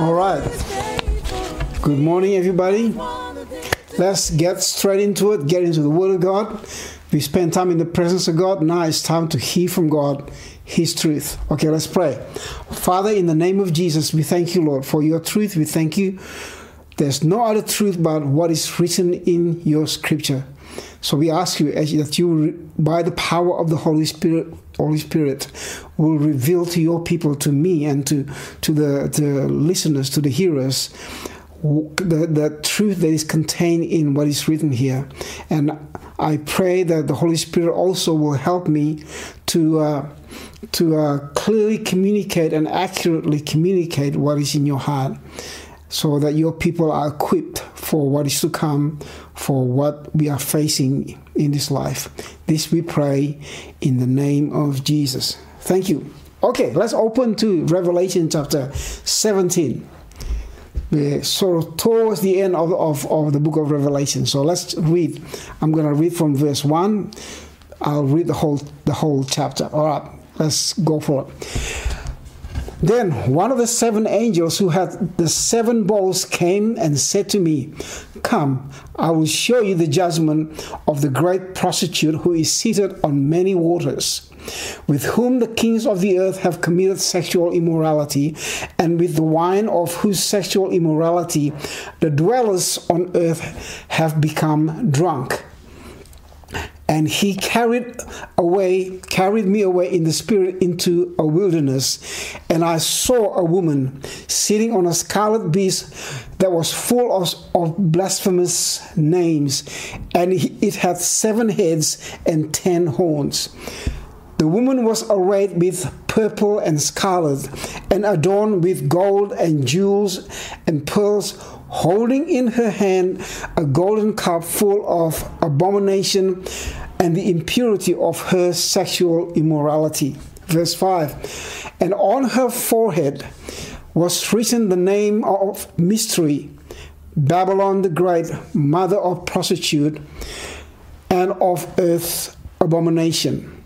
All right. Good morning, everybody. Let's get straight into it, get into the Word of God. We spend time in the presence of God. Now it's time to hear from God His truth. Okay, let's pray. Father, in the name of Jesus, we thank you, Lord, for your truth. We thank you. There's no other truth but what is written in your scripture. So we ask you that you, by the power of the Holy Spirit, Holy Spirit, will reveal to your people, to me, and to to the, the listeners, to the hearers, the, the truth that is contained in what is written here. And I pray that the Holy Spirit also will help me to uh, to uh, clearly communicate and accurately communicate what is in your heart, so that your people are equipped for what is to come, for what we are facing in this life. This we pray in the name of Jesus. Thank you. Okay, let's open to Revelation chapter 17 we're sort of towards the end of, of, of the book of Revelation. So let's read. I'm going to read from verse 1. I'll read the whole the whole chapter. All right, let's go for it. Then one of the seven angels who had the seven bowls came and said to me, Come, I will show you the judgment of the great prostitute who is seated on many waters, with whom the kings of the earth have committed sexual immorality, and with the wine of whose sexual immorality the dwellers on earth have become drunk and he carried away carried me away in the spirit into a wilderness. And i saw a woman sitting on a scarlet beast that was full of, of blasphemous names. And it had seven heads and ten horns. The woman was arrayed with purple and scarlet and adorned with gold and jewels and pearls holding in her hand a golden cup full of abomination and the impurity of her sexual immorality. Verse 5 And on her forehead was written the name of mystery Babylon the Great, mother of prostitute and of earth's abomination.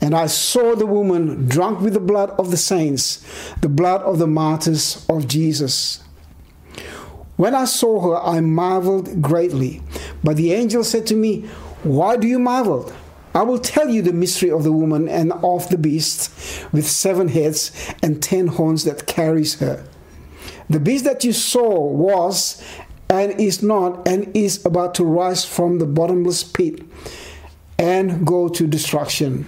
And I saw the woman drunk with the blood of the saints, the blood of the martyrs of Jesus. When I saw her, I marveled greatly. But the angel said to me, why do you marvel? I will tell you the mystery of the woman and of the beast with seven heads and ten horns that carries her. The beast that you saw was and is not and is about to rise from the bottomless pit and go to destruction.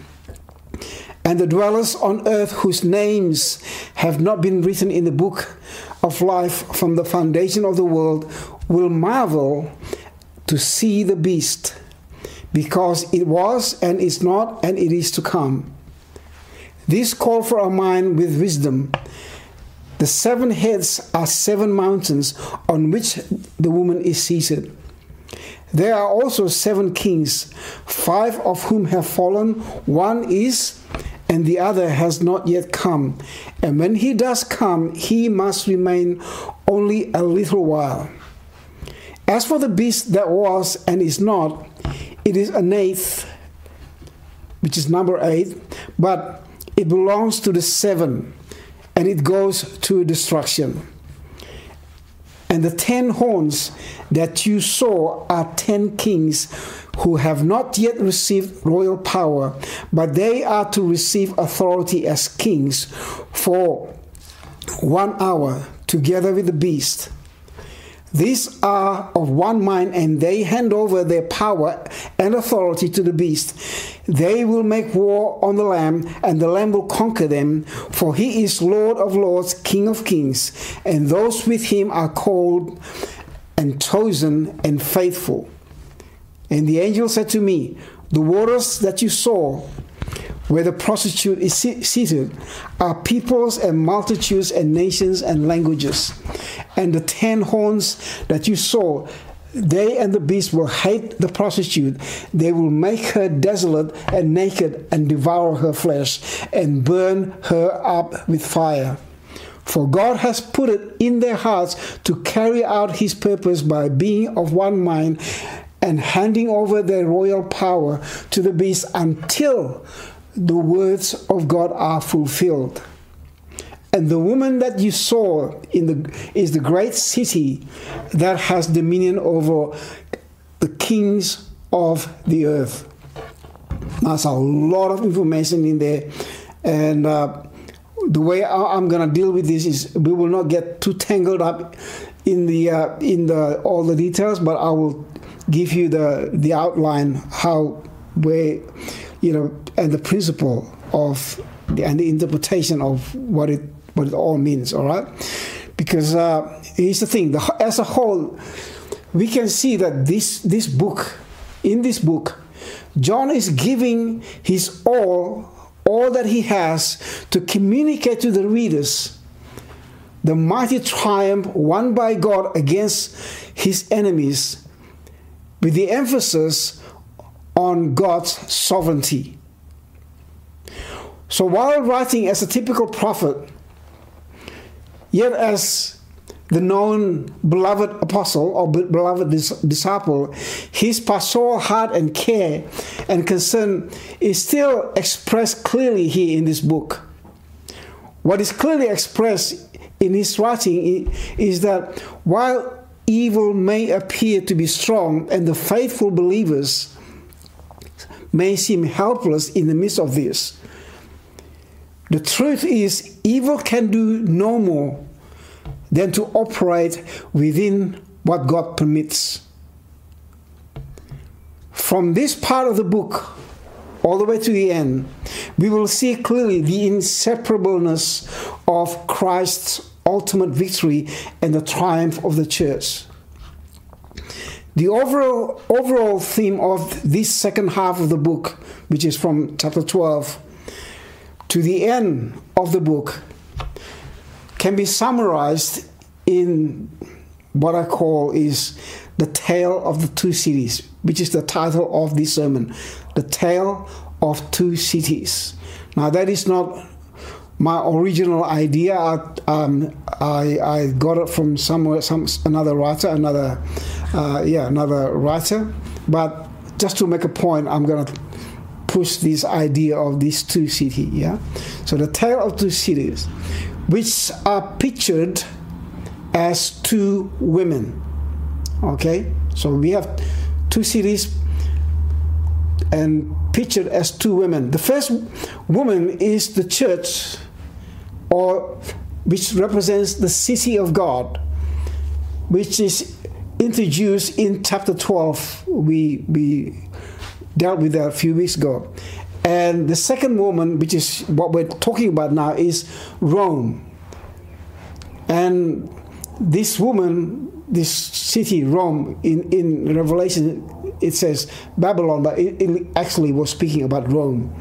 And the dwellers on earth whose names have not been written in the book of life from the foundation of the world will marvel to see the beast because it was and is not and it is to come. This call for a mind with wisdom. The seven heads are seven mountains on which the woman is seated. There are also seven kings, five of whom have fallen, one is, and the other has not yet come. And when he does come, he must remain only a little while. As for the beast that was and is not, it is an eighth, which is number eight, but it belongs to the seven and it goes to destruction. And the ten horns that you saw are ten kings who have not yet received royal power, but they are to receive authority as kings for one hour together with the beast. These are of one mind, and they hand over their power and authority to the beast. They will make war on the Lamb, and the Lamb will conquer them, for he is Lord of lords, King of kings, and those with him are called and chosen and faithful. And the angel said to me, The waters that you saw where the prostitute is seated are peoples and multitudes and nations and languages. And the ten horns that you saw, they and the beast will hate the prostitute. They will make her desolate and naked and devour her flesh and burn her up with fire. For God has put it in their hearts to carry out his purpose by being of one mind and handing over their royal power to the beast until the words of God are fulfilled. And the woman that you saw in the is the great city that has dominion over the kings of the earth. That's a lot of information in there, and uh, the way I'm going to deal with this is we will not get too tangled up in the uh, in the all the details, but I will give you the the outline how where you know and the principle of the, and the interpretation of what it what it all means. All right, because uh, here's the thing: the, as a whole, we can see that this this book, in this book, John is giving his all, all that he has, to communicate to the readers the mighty triumph won by God against his enemies, with the emphasis on God's sovereignty. So while writing as a typical prophet, yet as the known beloved apostle or beloved disciple, his pastoral heart and care and concern is still expressed clearly here in this book. What is clearly expressed in his writing is that while evil may appear to be strong and the faithful believers may seem helpless in the midst of this, the truth is, evil can do no more than to operate within what God permits. From this part of the book all the way to the end, we will see clearly the inseparableness of Christ's ultimate victory and the triumph of the church. The overall, overall theme of this second half of the book, which is from chapter 12 to the end of the book can be summarized in what I call is the tale of the two cities, which is the title of this sermon, the tale of two cities. Now that is not my original idea. I, um, I, I, got it from somewhere, some another writer, another uh, yeah, another writer. But just to make a point, I'm gonna push this idea of these two cities. Yeah, so the tale of two cities, which are pictured as two women. Okay, so we have two cities and pictured as two women. The first woman is the church, or which represents the city of God, which is introduced in chapter 12. We we dealt with a few weeks ago. And the second woman, which is what we're talking about now, is Rome. And this woman, this city, Rome, in, in Revelation, it says Babylon, but it, it actually was speaking about Rome.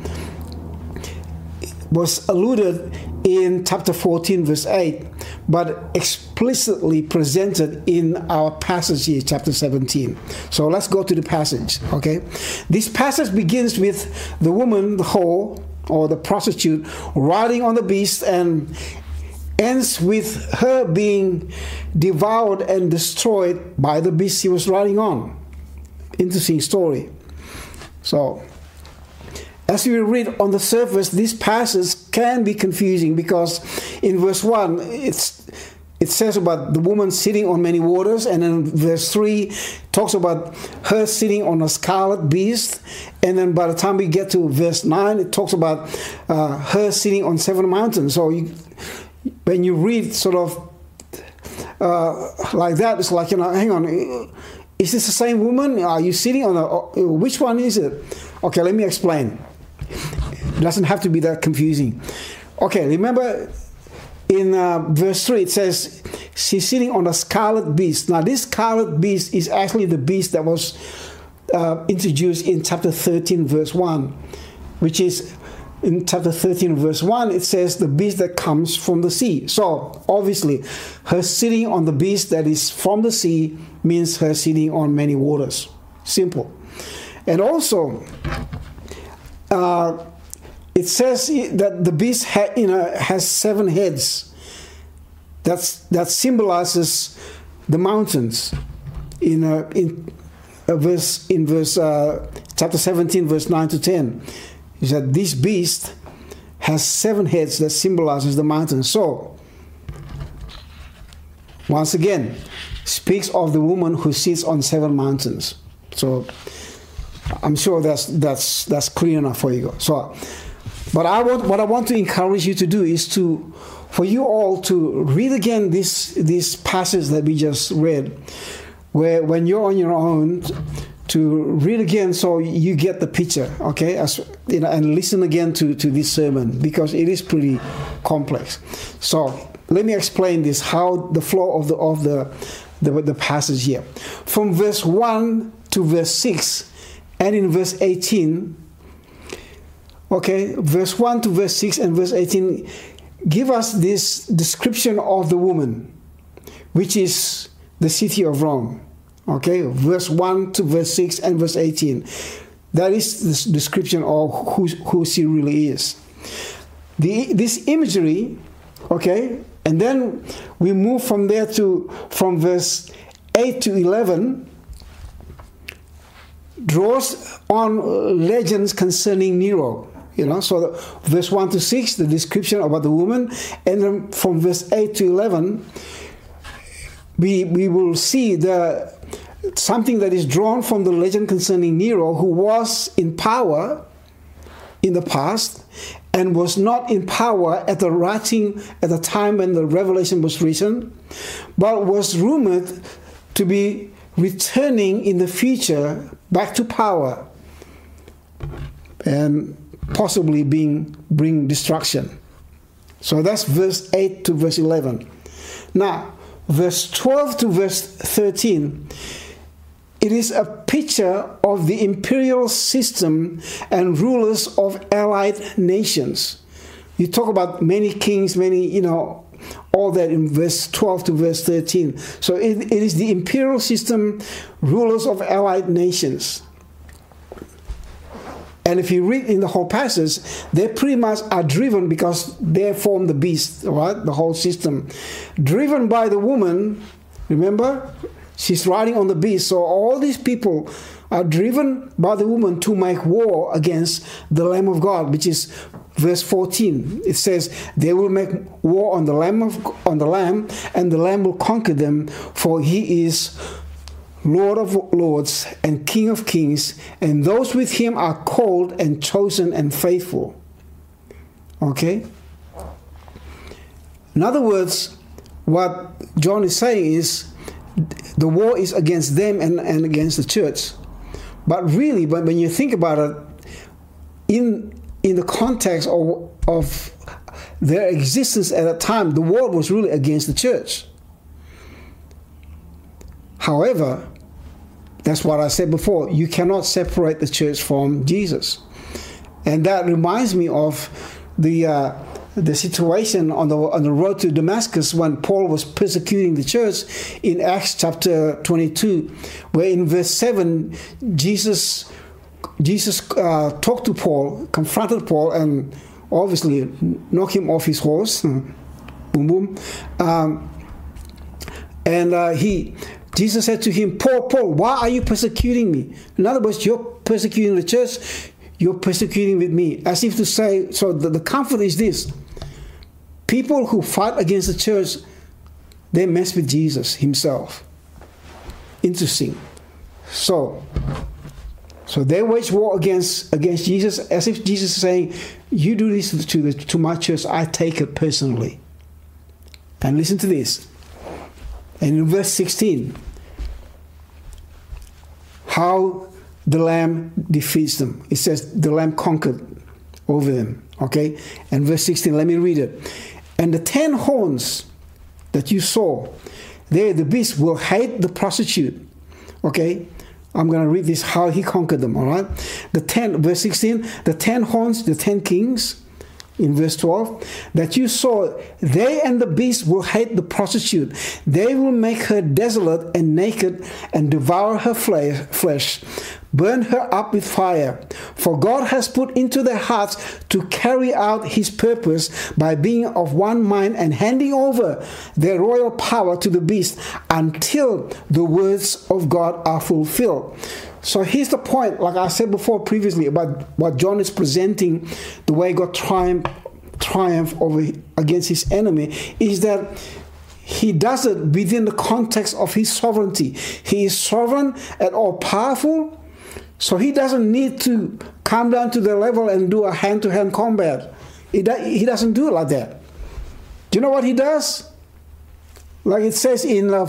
was alluded in chapter 14, verse 8, but explicitly presented in our passage here, chapter 17. So let's go to the passage, okay? This passage begins with the woman, the whore, or the prostitute, riding on the beast and ends with her being devoured and destroyed by the beast she was riding on. Interesting story. So, as we read on the surface, this passage can be confusing because in verse 1, it's it says about the woman sitting on many waters, and then verse 3 talks about her sitting on a scarlet beast. And then by the time we get to verse 9, it talks about uh, her sitting on seven mountains. So you, when you read sort of uh, like that, it's like, you know, hang on, is this the same woman? Are you sitting on a, which one is it? Okay, let me explain. It doesn't have to be that confusing. Okay, remember in uh, verse 3 it says she's sitting on a scarlet beast. Now, this scarlet beast is actually the beast that was uh, introduced in chapter 13, verse 1, which is in chapter 13, verse 1, it says the beast that comes from the sea. So, obviously, her sitting on the beast that is from the sea means her sitting on many waters. Simple. And also, uh, it says that the beast ha, you know, has seven heads. That's, that symbolizes the mountains. In, a, in a verse in verse uh, chapter 17, verse 9 to 10, is that this beast has seven heads that symbolizes the mountain. So, once again, speaks of the woman who sits on seven mountains. So, I'm sure that's that's that's clear enough for you. So, but I want what I want to encourage you to do is to for you all to read again this this passage that we just read, where when you're on your own to read again so you get the picture okay? As, you know, and listen again to, to this sermon because it is pretty complex. So let me explain this how the flow of the of the the, the passage here. From verse 1 to verse 6 and in verse 18 okay verse 1 to verse 6 and verse 18 give us this description of the woman which is the city of rome Okay, verse 1 to verse 6 and verse 18. That is the description of who, who she really is. The, this imagery, okay, and then we move from there to from verse 8 to 11 draws on legends concerning Nero. You know, so verse 1 to 6, the description about the woman, and then from verse 8 to 11, we, we will see the something that is drawn from the legend concerning Nero, who was in power in the past and was not in power at the writing at the time when the revelation was written, but was rumored to be returning in the future back to power. And possibly being bring destruction. So that's verse 8 to verse 11. Now, verse 12 to verse 13 it is a picture of the imperial system and rulers of allied nations. You talk about many kings, many, you know, all that in verse 12 to verse 13. So it, it is the imperial system, rulers of allied nations. And if you read in the whole passage, they pretty much are driven because they form the beast, right? The whole system. Driven by the woman, remember? She's riding on the beast. So all these people are driven by the woman to make war against the Lamb of God, which is verse 14. It says, They will make war on the Lamb of on the Lamb, and the Lamb will conquer them, for he is Lord of lords and King of kings, and those with him are called and chosen and faithful. Okay? In other words, what John is saying is the war is against them and, and against the church. But really, but when you think about it, in in the context of, of their existence at that time, the war was really against the church. However, that's what I said before. You cannot separate the church from Jesus, and that reminds me of the uh, the situation on the on the road to Damascus when Paul was persecuting the church in Acts chapter 22, where in verse 7 Jesus Jesus uh, talked to Paul, confronted Paul, and obviously knocked him off his horse. boom, boom. Um, and uh, he Jesus said to him, Paul, Paul, why are you persecuting me? In other words, you're persecuting the church, you're persecuting with me. As if to say, so the, the comfort is this people who fight against the church, they mess with Jesus himself. Interesting. So, so they wage war against against Jesus as if Jesus is saying, "You do this to the, to my church, I take it personally." And listen to this. And in verse 16, how the Lamb defeats them. It says the Lamb conquered over them. Okay? And verse 16, let me read it. And the ten horns that you saw, there the beast will hate the prostitute. Okay? I'm going to read this how he conquered them, all right? The 10, verse 16, the 10 horns, the 10 kings, in verse 12, that you saw, they and the beast will hate the prostitute. They will make her desolate and naked and devour her flesh burn her up with fire. For God has put into their hearts to carry out his purpose by being of one mind and handing over their royal power to the beast until the words of God are fulfilled. So here's the point, like I said before previously, about what John is presenting, the way God triumphed triumph over against his enemy is that he does it within the context of his sovereignty. He is sovereign and all powerful, so he doesn't need to come down to the level and do a hand to hand combat. He, he doesn't do it like that. Do you know what he does? Like it says in uh,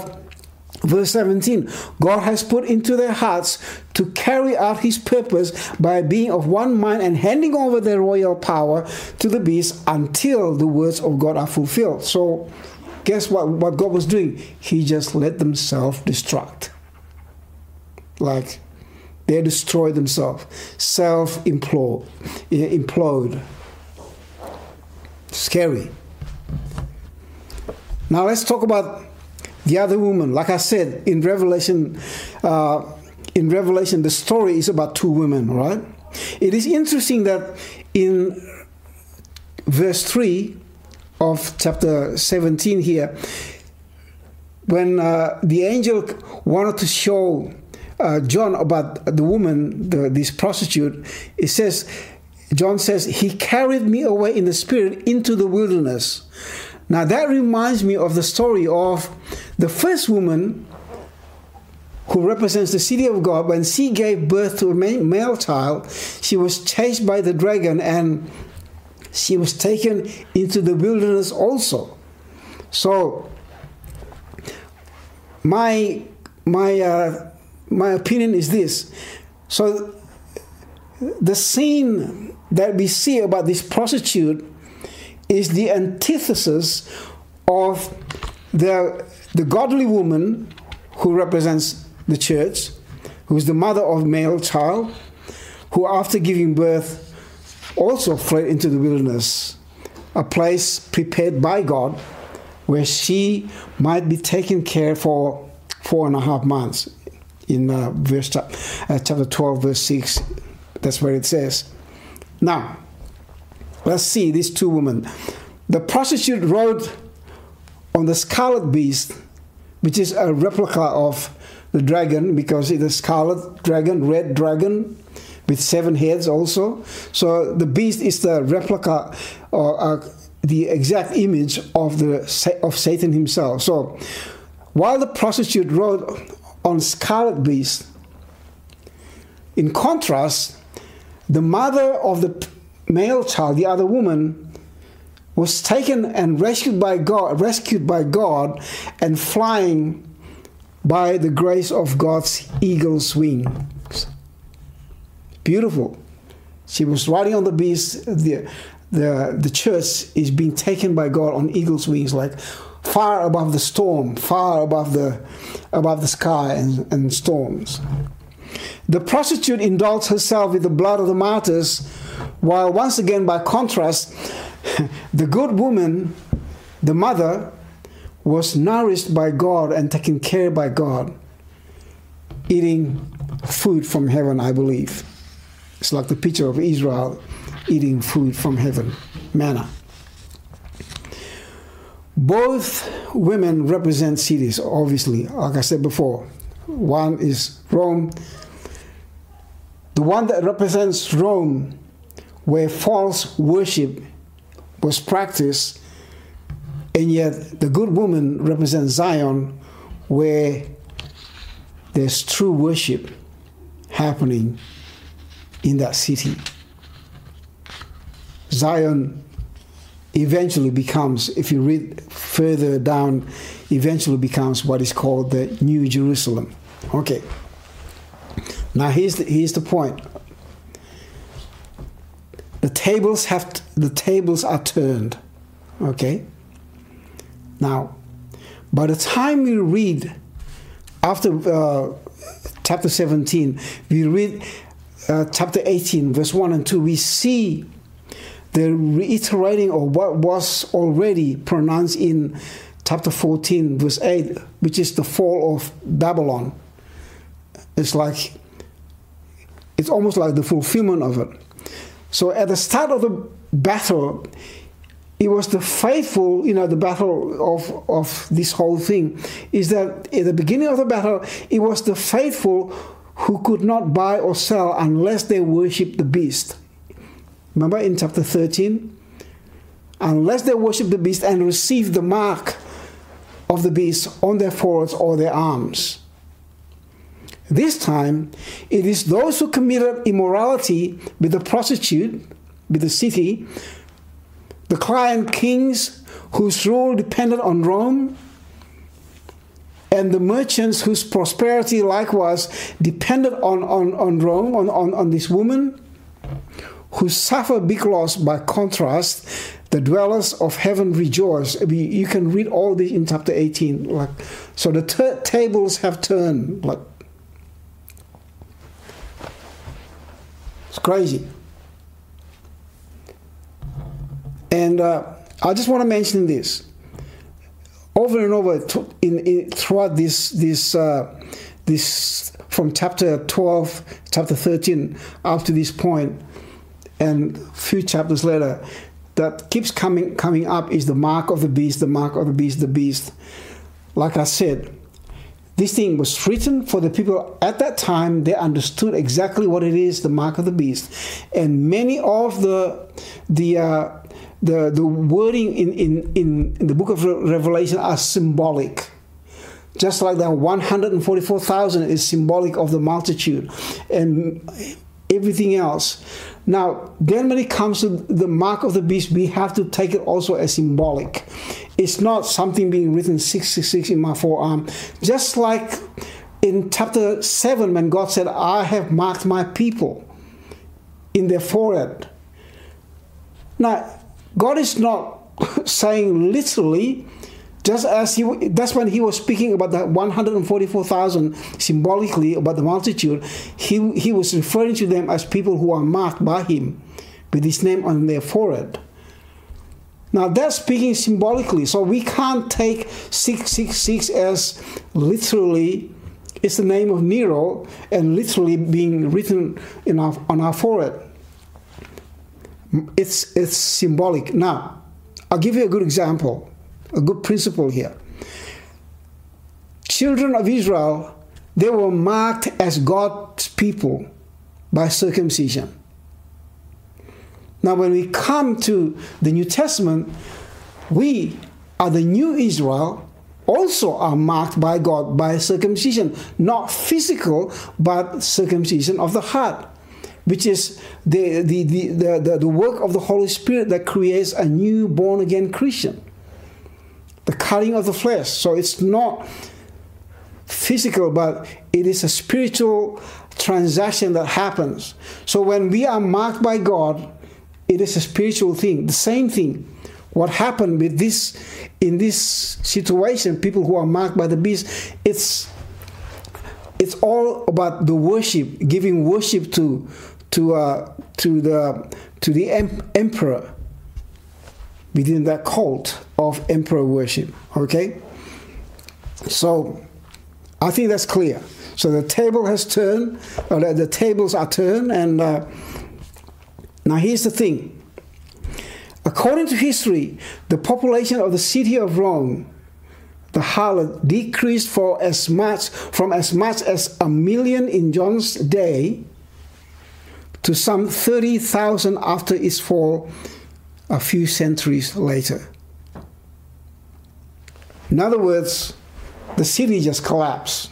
verse 17 God has put into their hearts to carry out his purpose by being of one mind and handing over their royal power to the beast until the words of God are fulfilled. So, guess what, what God was doing? He just let them self destruct. Like they destroy themselves, self implode. implode. Scary. Now let's talk about the other woman. Like I said in Revelation, uh, in Revelation, the story is about two women, right? It is interesting that in verse 3 of chapter 17 here, when uh, the angel wanted to show uh, John about the woman, the, this prostitute, it says, John says, He carried me away in the spirit into the wilderness. Now that reminds me of the story of the first woman who represents the city of God. When she gave birth to a male child, she was chased by the dragon and she was taken into the wilderness also. So, my my uh, my opinion is this. So, the scene that we see about this prostitute is the antithesis of the, the godly woman who represents the church, who is the mother of male child, who after giving birth also fled into the wilderness, a place prepared by God where she might be taken care for four and a half months. In uh, verse uh, chapter 12, verse 6, that's where it says. Now, Let's see these two women. The prostitute rode on the scarlet beast, which is a replica of the dragon because it's a scarlet dragon, red dragon with seven heads also. So the beast is the replica or uh, the exact image of the of Satan himself. So while the prostitute rode on scarlet beast, in contrast, the mother of the male child, the other woman, was taken and rescued by God, rescued by God, and flying by the grace of God's eagle's wings. Beautiful. She was riding on the beast. The, the, the church is being taken by God on eagle's wings, like far above the storm, far above the above the sky and, and storms. The prostitute indulged herself with the blood of the martyrs while once again, by contrast, the good woman, the mother, was nourished by God and taken care by God, eating food from heaven, I believe. It's like the picture of Israel eating food from heaven, manna. Both women represent cities, obviously, like I said before. One is Rome. The one that represents Rome where false worship was practiced, and yet the good woman represents Zion, where there's true worship happening in that city. Zion eventually becomes, if you read further down, eventually becomes what is called the New Jerusalem. Okay. Now here's the, here's the point the tables have t- the tables are turned okay? Now by the time we read after uh, chapter 17 we read uh, chapter 18 verse 1 and 2 we see the reiterating of what was already pronounced in chapter 14 verse 8 which is the fall of babylon. It's like it's almost like the fulfillment of it so at the start of the battle, it was the faithful, you know, the battle of, of this whole thing, is that at the beginning of the battle, it was the faithful who could not buy or sell unless they worship the beast. Remember in chapter 13? unless they worship the beast and receive the mark of the beast on their foreheads or their arms. This time, it is those who committed immorality with the prostitute, with the city, the client kings whose rule depended on Rome, and the merchants whose prosperity likewise depended on, on, on Rome, on, on, on this woman, who suffer big loss by contrast, the dwellers of heaven rejoice. You can read all this in chapter 18. Like, so the tables have turned. Like, it's crazy. And uh, I just want to mention this over and over in, in throughout this this uh, this from chapter 12 chapter 13 up to this point and few chapters later that keeps coming coming up is the mark of the beast the mark of the beast the beast like i said this thing was written for the people at that time they understood exactly what it is the mark of the beast and many of the the uh, the, the wording in, in, in, the book of Revelation are symbolic. Just like the 144,000 is symbolic of the multitude and everything else. Now, then when it comes to the mark of the beast, we have to take it also as symbolic. It's not something being written 666 in my forearm. Just like in chapter 7, when God said, I have marked my people in their forehead. Now, God is not saying literally, just as he that's when he was speaking about the 144,000 symbolically about the multitude, he, he was referring to them as people who are marked by him with his name on their forehead. Now that's speaking symbolically, so we can't take 666 as literally it's the name of Nero and literally being written in our, on our forehead it's it's symbolic. Now, I'll give you a good example, a good principle here. Children of Israel, they were marked as God's people by circumcision. Now, when we come to the New Testament, we are the new Israel, also are marked by God by circumcision, not physical, but circumcision of the heart which is the, the, the, the, the, work of the Holy Spirit that creates a new born again Christian. The cutting of the flesh. So it's not physical, but it is a spiritual transaction that happens. So when we are marked by God, it is a spiritual thing. The same thing. What happened with this in this situation, people who are marked by the beast, it's it's all about the worship, giving worship to to uh, to the to the em- emperor within that cult of emperor worship. Okay, so I think that's clear. So the table has turned, the tables are turned, and uh, now here's the thing. According to history, the population of the city of Rome, the harlot, decreased for as much from as much as a million in John's day to some 30,000 after its fall a few centuries later. In other words, the city just collapsed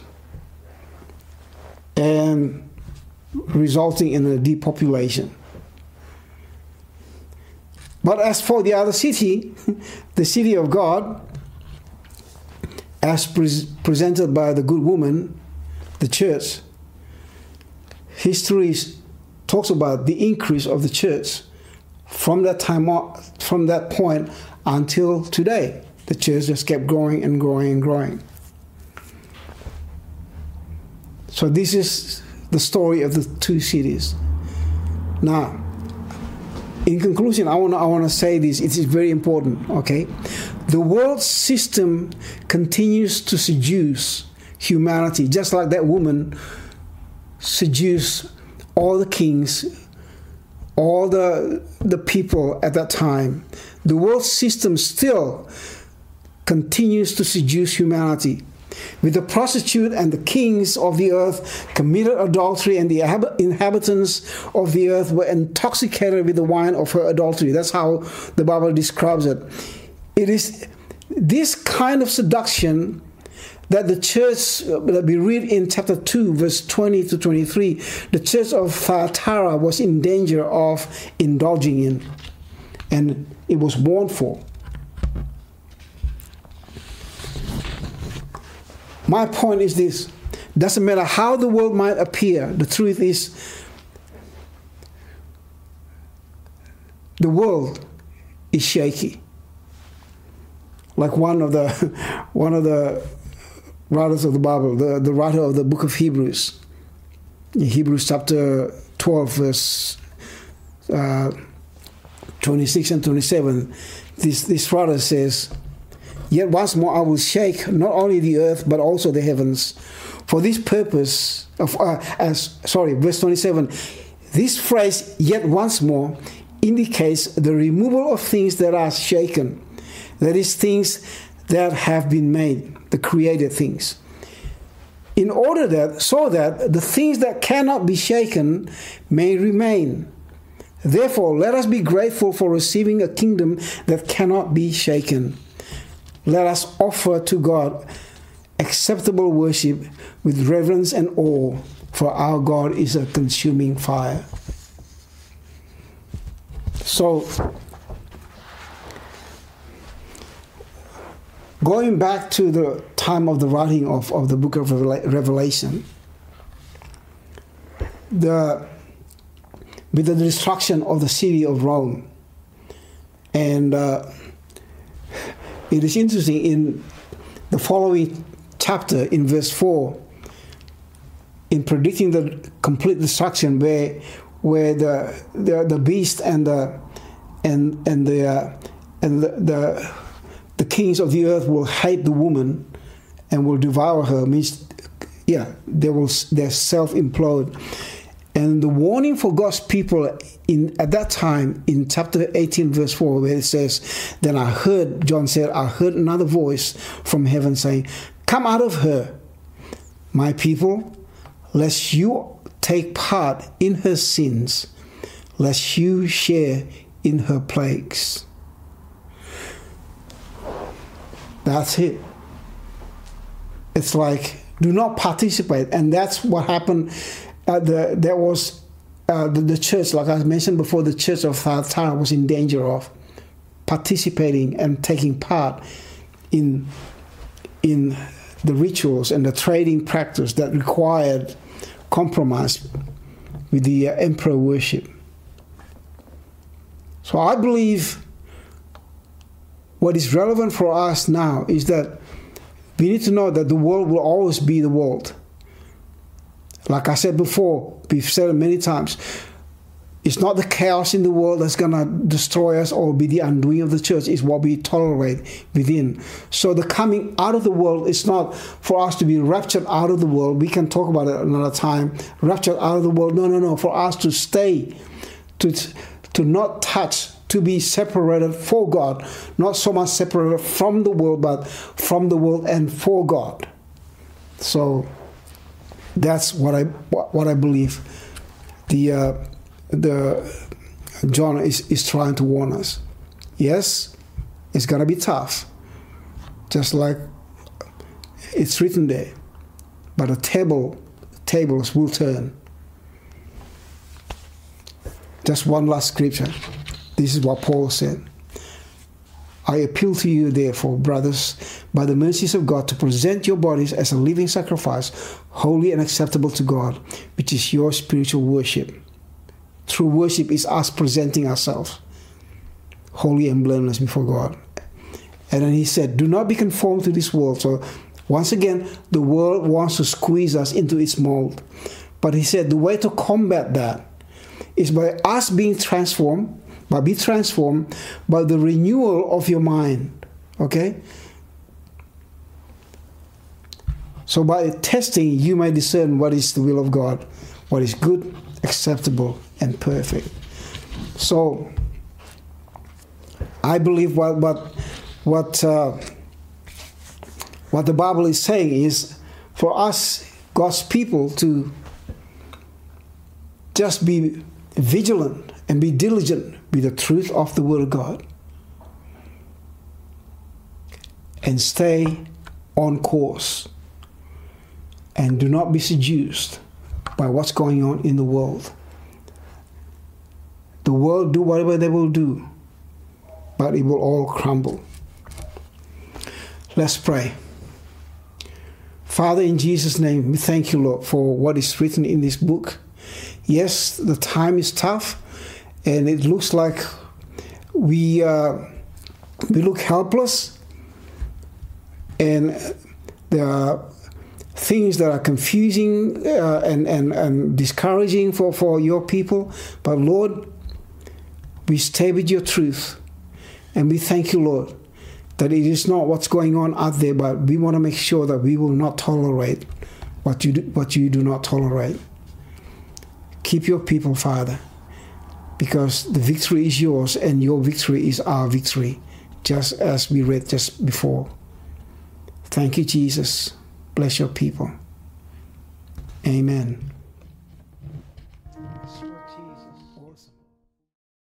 and resulting in a depopulation. But as for the other city, the city of God, as pre- presented by the good woman, the church, history talks about the increase of the church from that time on, from that point until today. The church just kept growing and growing and growing. So this is the story of the two cities. Now, in conclusion, I want to I want to say this. It is very important. Okay, the world system continues to seduce humanity, just like that woman seduced all the kings, all the, the people at that time, the world system still continues to seduce humanity. With the prostitute and the kings of the earth committed adultery, and the inhabitants of the earth were intoxicated with the wine of her adultery. That's how the Bible describes it. It is this kind of seduction that the church uh, that we read in chapter 2 verse 20 to 23 the church of Thyatira was in danger of indulging in and it was warned for My point is this doesn't matter how the world might appear, the truth is the world is shaky. Like one of the one of the writers of the Bible, the, the writer of the book of Hebrews, in Hebrews chapter 12, verse uh, 26 and 27, this, this writer says, Yet once more I will shake not only the earth but also the heavens. For this purpose of uh, as sorry, verse 27. This phrase yet once more indicates the removal of things that are shaken. That is things that have been made, the created things. In order that so that the things that cannot be shaken may remain. Therefore, let us be grateful for receiving a kingdom that cannot be shaken let us offer to God acceptable worship with reverence and awe, for our God is a consuming fire. So, going back to the time of the writing of, of the book of Revelation, the, with the destruction of the city of Rome, and uh, it is interesting in the following chapter, in verse 4, in predicting the complete destruction, where where the the, the beast and the and and the uh, and the, the the kings of the earth will hate the woman and will devour her means yeah they will they self implode and the warning for God's people in at that time in chapter 18, verse 4, where it says, Then I heard, John said, I heard another voice from heaven saying, Come out of her, my people, lest you take part in her sins, lest you share in her plagues. That's it. It's like, do not participate. And that's what happened the, there was uh, the, the, church, like I mentioned before, the church of Thyatira was in danger of participating and taking part in in the rituals and the trading practice that required compromise with the uh, emperor worship. So I believe what is relevant for us now is that we need to know that the world will always be the world. Like I said before, we've said it many times. It's not the chaos in the world that's going to destroy us or be the undoing of the church. It's what we tolerate within. So the coming out of the world is not for us to be raptured out of the world. We can talk about it another time. Raptured out of the world. No, no, no. For us to stay, to, to not touch, to be separated for God. Not so much separated from the world, but from the world and for God. So that's what I what I believe. The uh, the John is, is trying to warn us. Yes, it's gonna be tough, just like it's written there. But the table tables will turn. Just one last scripture. This is what Paul said. I appeal to you, therefore, brothers, by the mercies of God, to present your bodies as a living sacrifice, holy and acceptable to God, which is your spiritual worship. True worship is us presenting ourselves holy and blameless before God. And then he said, Do not be conformed to this world. So, once again, the world wants to squeeze us into its mold. But he said, The way to combat that is by us being transformed but be transformed by the renewal of your mind. Okay? So by testing, you may discern what is the will of God, what is good, acceptable, and perfect. So I believe what what what uh, What the Bible is saying is for us, God's people, to just be vigilant and be diligent with the truth of the Word of God and stay on course and do not be seduced by what's going on in the world. The world do whatever they will do, but it will all crumble. Let's pray. Father, in Jesus' name, we thank you, Lord, for what is written in this book. Yes, the time is tough, and it looks like we uh, we look helpless, and there are things that are confusing uh, and, and, and discouraging for, for your people. But Lord, we stay with your truth, and we thank you, Lord, that it is not what's going on out there, but we want to make sure that we will not tolerate what you do, what you do not tolerate. Keep your people, Father, because the victory is yours and your victory is our victory, just as we read just before. Thank you, Jesus. Bless your people. Amen.